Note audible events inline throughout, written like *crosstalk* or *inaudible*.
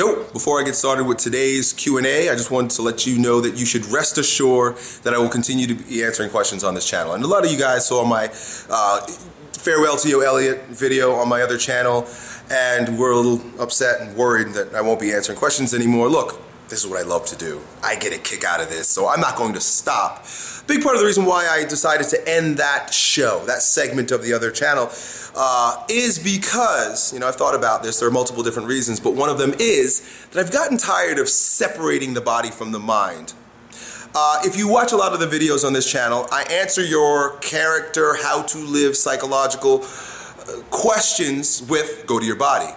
Yo, before I get started with today's Q&A, I just wanted to let you know that you should rest assured that I will continue to be answering questions on this channel. And a lot of you guys saw my uh, farewell to Yo Elliott video on my other channel and were a little upset and worried that I won't be answering questions anymore. Look, this is what I love to do. I get a kick out of this, so I'm not going to stop. Big part of the reason why I decided to end that show, that segment of the other channel, uh, is because, you know, I've thought about this. There are multiple different reasons, but one of them is that I've gotten tired of separating the body from the mind. Uh, if you watch a lot of the videos on this channel, I answer your character, how to live psychological uh, questions with go to your body.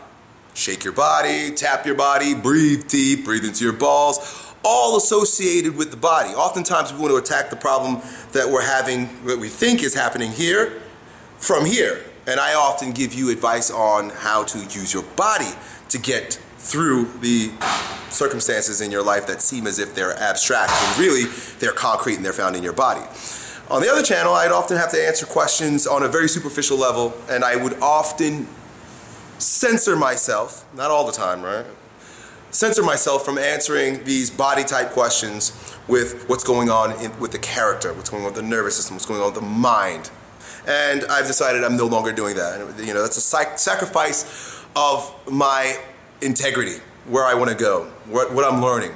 Shake your body, tap your body, breathe deep, breathe into your balls, all associated with the body. Oftentimes we want to attack the problem that we're having, that we think is happening here, from here. And I often give you advice on how to use your body to get through the circumstances in your life that seem as if they're abstract and really they're concrete and they're found in your body. On the other channel, I'd often have to answer questions on a very superficial level, and I would often censor myself, not all the time, right? Censor myself from answering these body type questions with what's going on in, with the character, what's going on with the nervous system, what's going on with the mind. And I've decided I'm no longer doing that. You know, that's a sac- sacrifice of my integrity, where I want to go, what, what I'm learning.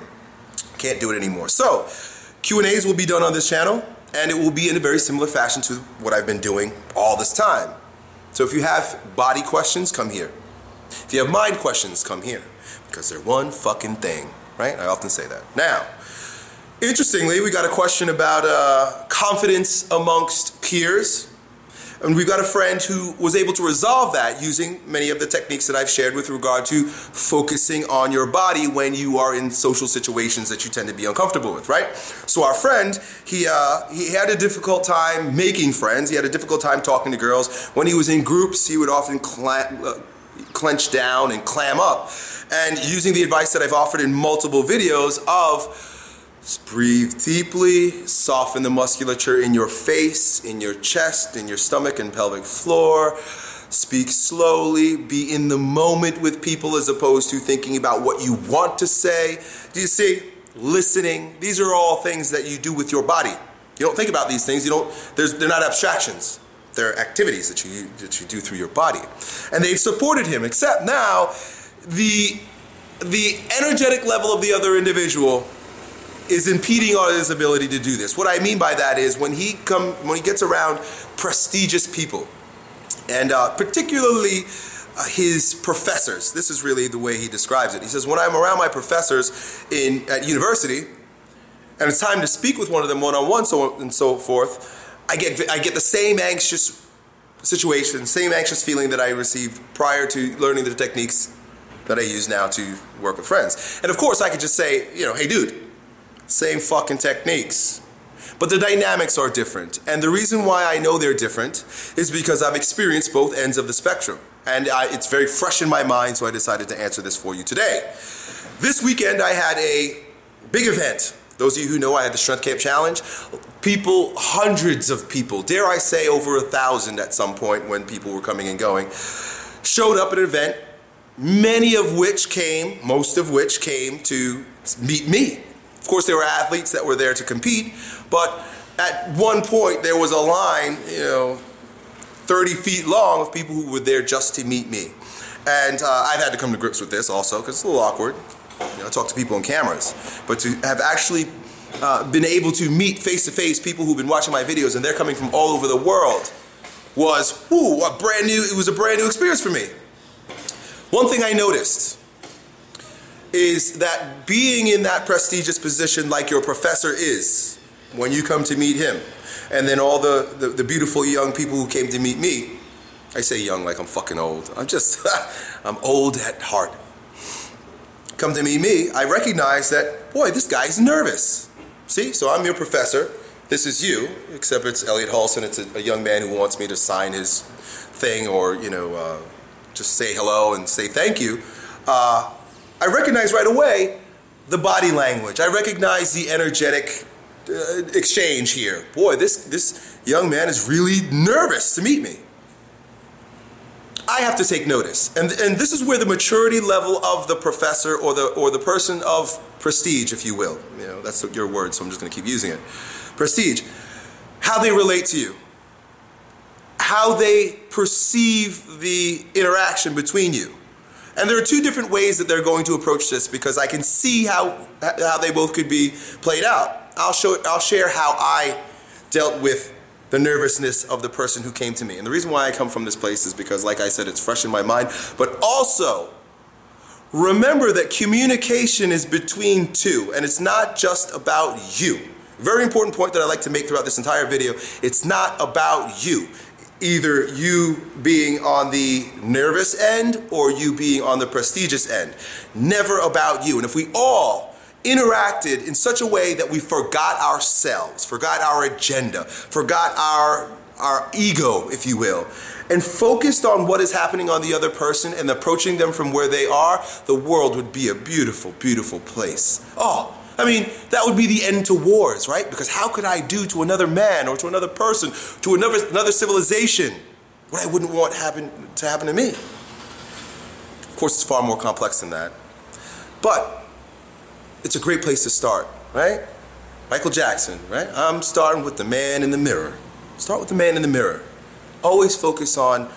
Can't do it anymore. So, Q&As will be done on this channel, and it will be in a very similar fashion to what I've been doing all this time. So if you have body questions, come here. If you have mind questions, come here. Because they're one fucking thing, right? I often say that. Now, interestingly, we got a question about uh, confidence amongst peers. And we've got a friend who was able to resolve that using many of the techniques that I've shared with regard to focusing on your body when you are in social situations that you tend to be uncomfortable with, right? So our friend, he uh, he had a difficult time making friends. He had a difficult time talking to girls. When he was in groups, he would often uh, clench down and clam up. And using the advice that I've offered in multiple videos of just breathe deeply, soften the musculature in your face, in your chest, in your stomach and pelvic floor. Speak slowly, be in the moment with people as opposed to thinking about what you want to say. Do you see? Listening. These are all things that you do with your body. You don't think about these things. You don't. they're not abstractions. They're activities that you that you do through your body, and they've supported him. Except now, the the energetic level of the other individual is impeding on his ability to do this. What I mean by that is when he come when he gets around prestigious people, and uh, particularly uh, his professors. This is really the way he describes it. He says, when I'm around my professors in at university, and it's time to speak with one of them one on one, so and so forth, I get I get the same anxious situation, same anxious feeling that I received prior to learning the techniques that I use now to work with friends. And of course, I could just say, you know, hey, dude same fucking techniques. But the dynamics are different. And the reason why I know they're different is because I've experienced both ends of the spectrum. And I, it's very fresh in my mind, so I decided to answer this for you today. This weekend, I had a big event. Those of you who know, I had the Strength Camp Challenge. People, hundreds of people, dare I say over a thousand at some point when people were coming and going, showed up at an event, many of which came, most of which came to meet me of course, there were athletes that were there to compete, but at one point there was a line, you know, 30 feet long of people who were there just to meet me. And uh, I've had to come to grips with this also because it's a little awkward. You know, talk to people on cameras, but to have actually uh, been able to meet face to face people who've been watching my videos and they're coming from all over the world was, ooh, a brand new. It was a brand new experience for me. One thing I noticed is that being in that prestigious position like your professor is when you come to meet him. And then all the, the, the, beautiful young people who came to meet me i say young like i'm fucking old. I'm just *laughs* i'm old at heart. Come to meet me i recognize that boy this guy's nervous. See so i'm your professor. This is you except it's elliot Hulse it's a, a young man who wants me to sign his thing or you know uh, just say hello and say thank you. Uh, I recognize right away the body language. I recognize the energetic uh, exchange here. Boy, this, this young man is really nervous to meet me. I have to take notice. And, and this is where the maturity level of the professor or the, or the person of prestige, if you will, you know, that's your word, so I'm just going to keep using it. Prestige, how they relate to you, how they perceive the interaction between you. And there are two different ways that they're going to approach this because I can see how, how they both could be played out. I'll, show, I'll share how I dealt with the nervousness of the person who came to me. And the reason why I come from this place is because, like I said, it's fresh in my mind. But also, remember that communication is between two, and it's not just about you. Very important point that I like to make throughout this entire video. It's not about you. Either you being on the nervous end or you being on the prestigious end. Never about you. And if we all interacted in such a way that we forgot ourselves, forgot our agenda, forgot our, our ego, if you will, and focused on what is happening on the other person and approaching them from where they are, the world would be a beautiful, beautiful place. Oh, I mean, that would be the end to wars, right? Because how could I do to another man or to another person, to another, another civilization, what I wouldn't want happen, to happen to me? Of course, it's far more complex than that. But it's a great place to start, right? Michael Jackson, right? I'm starting with the man in the mirror. Start with the man in the mirror. Always focus on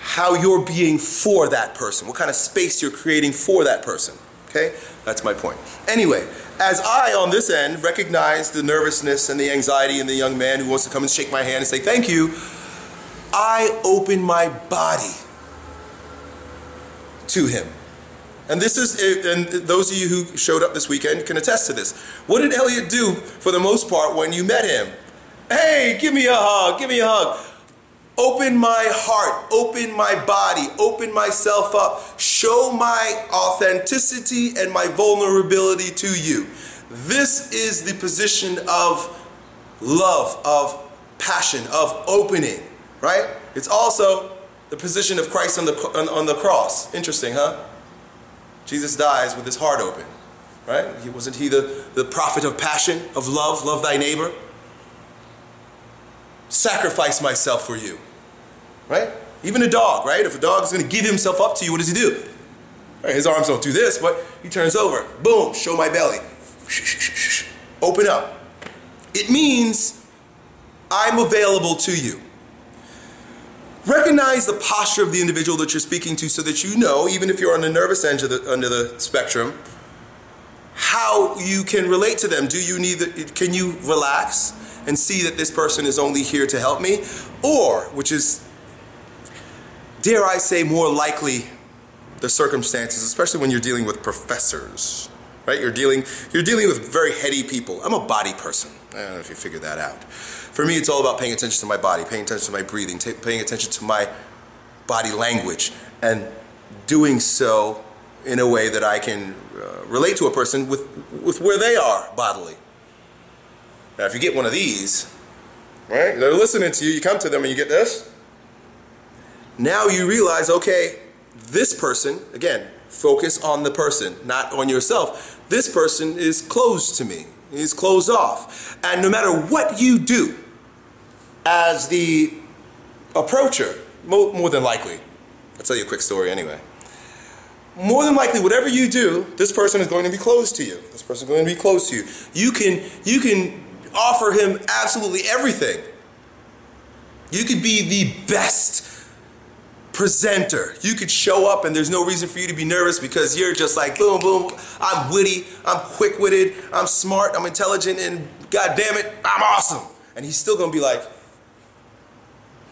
how you're being for that person, what kind of space you're creating for that person. Okay? That's my point. Anyway, as I, on this end, recognize the nervousness and the anxiety in the young man who wants to come and shake my hand and say thank you, I open my body to him. And this is, and those of you who showed up this weekend can attest to this. What did Elliot do for the most part when you met him? Hey, give me a hug, give me a hug. Open my heart, open my body, open myself up, show my authenticity and my vulnerability to you. This is the position of love, of passion, of opening, right? It's also the position of Christ on the, on, on the cross. Interesting, huh? Jesus dies with his heart open, right? He, wasn't he the, the prophet of passion, of love, love thy neighbor? Sacrifice myself for you, right? Even a dog, right? If a dog is going to give himself up to you, what does he do? Right, his arms don't do this, but he turns over. Boom, show my belly. Open up. It means I'm available to you. Recognize the posture of the individual that you're speaking to so that you know, even if you're on the nervous end of the, under the spectrum, how you can relate to them. Do you need, the, can you relax and see that this person is only here to help me? Or, which is, dare I say, more likely the circumstances, especially when you're dealing with professors, right? You're dealing, you're dealing with very heady people. I'm a body person. I don't know if you figured that out. For me, it's all about paying attention to my body, paying attention to my breathing, t- paying attention to my body language, and doing so in a way that I can uh, relate to a person with, with where they are bodily. Now, if you get one of these, right, they're listening to you, you come to them and you get this. Now you realize, okay, this person, again, focus on the person, not on yourself. This person is closed to me. He's closed off. And no matter what you do, as the approacher, more, more than likely. I'll tell you a quick story anyway. More than likely, whatever you do, this person is going to be close to you. This person is going to be close to you. You can, you can offer him absolutely everything. You could be the best presenter. You could show up and there's no reason for you to be nervous because you're just like boom, boom. I'm witty, I'm quick witted, I'm smart, I'm intelligent, and god damn it, I'm awesome. And he's still gonna be like,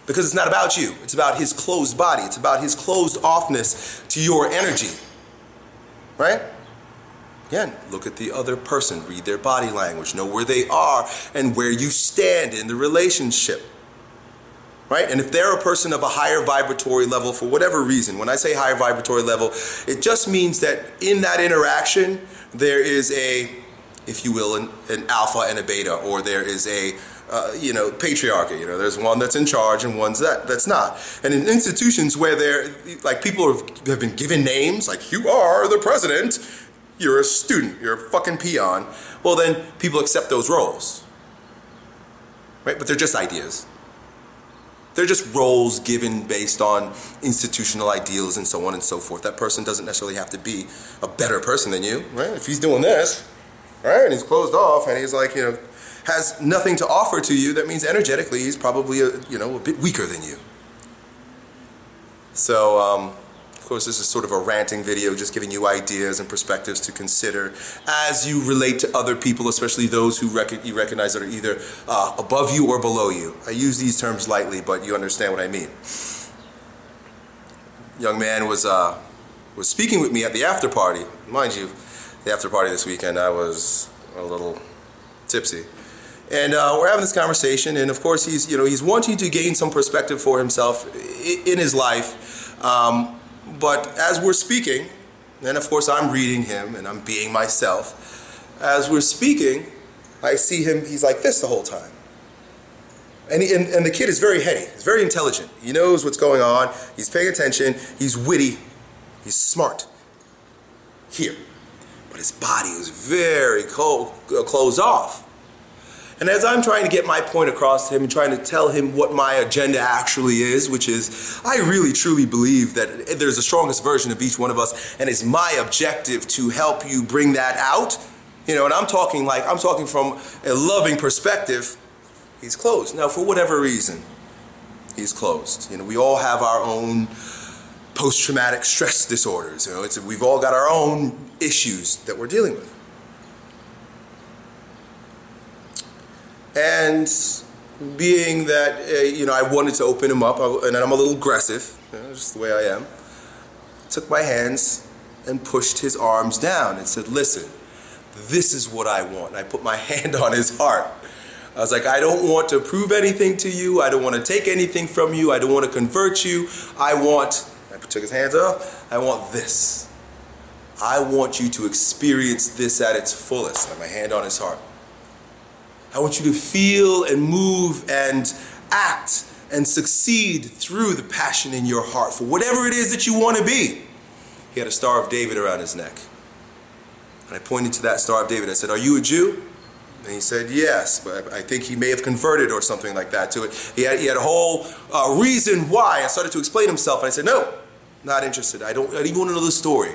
because it's not about you. It's about his closed body. It's about his closed offness to your energy. Right? Again, look at the other person, read their body language, know where they are and where you stand in the relationship. Right? And if they're a person of a higher vibratory level for whatever reason, when I say higher vibratory level, it just means that in that interaction, there is a, if you will, an, an alpha and a beta, or there is a uh, you know, patriarchy. You know, there's one that's in charge and one's that that's not. And in institutions where they're like people have, have been given names, like you are the president, you're a student, you're a fucking peon. Well, then people accept those roles, right? But they're just ideas. They're just roles given based on institutional ideals and so on and so forth. That person doesn't necessarily have to be a better person than you, right? If he's doing this, right, and he's closed off and he's like, you know, has nothing to offer to you, that means energetically he's probably, a, you know, a bit weaker than you. So, um, of course, this is sort of a ranting video, just giving you ideas and perspectives to consider as you relate to other people, especially those who rec- you recognize that are either uh, above you or below you. I use these terms lightly, but you understand what I mean. Young man was uh, was speaking with me at the after party. Mind you, the after party this weekend, I was a little tipsy. And uh, we're having this conversation, and of course, he's you know he's wanting to gain some perspective for himself in his life. Um, but as we're speaking, and of course I'm reading him and I'm being myself, as we're speaking, I see him, he's like this the whole time. And, he, and, and the kid is very heady, he's very intelligent. He knows what's going on, he's paying attention, he's witty, he's smart. Here. But his body was very cold, uh, closed off. And as I'm trying to get my point across to him and trying to tell him what my agenda actually is, which is I really truly believe that there's a strongest version of each one of us, and it's my objective to help you bring that out. You know, and I'm talking like I'm talking from a loving perspective. He's closed. Now, for whatever reason, he's closed. You know, we all have our own post-traumatic stress disorders. You know, we've all got our own issues that we're dealing with. And being that, uh, you know, I wanted to open him up, and I'm a little aggressive, you know, just the way I am, took my hands and pushed his arms down and said, listen, this is what I want. And I put my *laughs* hand on his heart. I was like, I don't want to prove anything to you. I don't want to take anything from you. I don't want to convert you. I want, I took his hands off, I want this. I want you to experience this at its fullest. I have my hand on his heart. I want you to feel and move and act and succeed through the passion in your heart for whatever it is that you want to be. He had a Star of David around his neck. And I pointed to that Star of David. I said, Are you a Jew? And he said, Yes, but I think he may have converted or something like that to it. He had, he had a whole uh, reason why. I started to explain himself, and I said, No, not interested. I don't, I don't even want to know the story.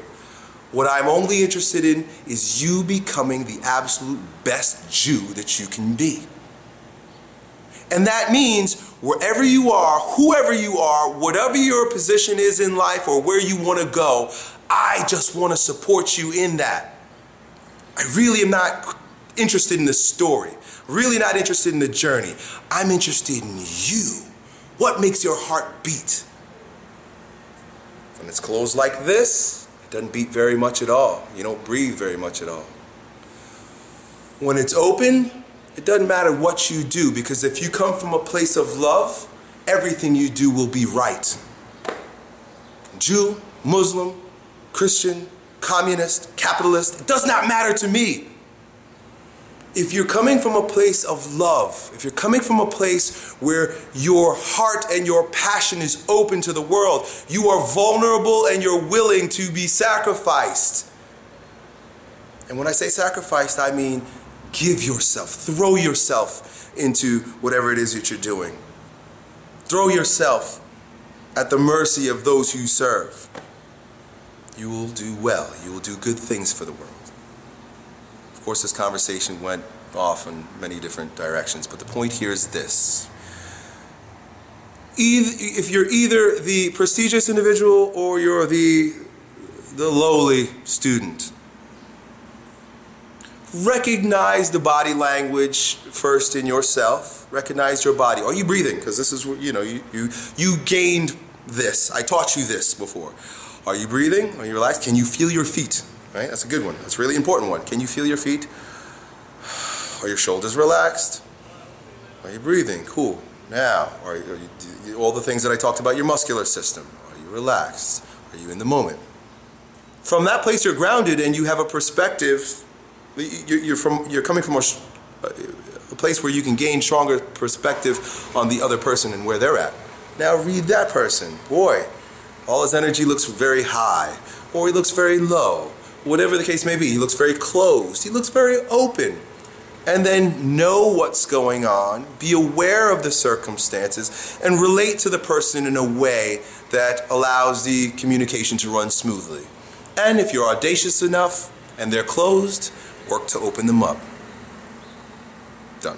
What I'm only interested in is you becoming the absolute best Jew that you can be. And that means wherever you are, whoever you are, whatever your position is in life or where you want to go, I just want to support you in that. I really am not interested in the story, really not interested in the journey. I'm interested in you. What makes your heart beat? When it's closed like this, doesn't beat very much at all. You don't breathe very much at all. When it's open, it doesn't matter what you do because if you come from a place of love, everything you do will be right. Jew, Muslim, Christian, communist, capitalist, it does not matter to me if you're coming from a place of love, if you're coming from a place where your heart and your passion is open to the world, you are vulnerable and you're willing to be sacrificed. And when I say sacrificed, I mean give yourself, throw yourself into whatever it is that you're doing. Throw yourself at the mercy of those you serve. You will do well, you will do good things for the world. Of course, this conversation went off in many different directions, but the point here is this. If you're either the prestigious individual or you're the, the lowly student, recognize the body language first in yourself. Recognize your body. Are you breathing? Because this is, what you know, you, you, you gained this. I taught you this before. Are you breathing? Are you relaxed? Can you feel your feet? Right? That's a good one. That's a really important one. Can you feel your feet? Are your shoulders relaxed? Are you breathing? Cool. Now, are you, are you, all the things that I talked about your muscular system? Are you relaxed? Are you in the moment? From that place, you're grounded and you have a perspective. You're, from, you're coming from a, a place where you can gain stronger perspective on the other person and where they're at. Now, read that person. Boy, all his energy looks very high, or he looks very low whatever the case may be. He looks very closed. He looks very open. and then know what's going on, be aware of the circumstances, and relate to the person in a way that allows the communication to run smoothly. And if you're audacious enough and they're closed, work to open them up.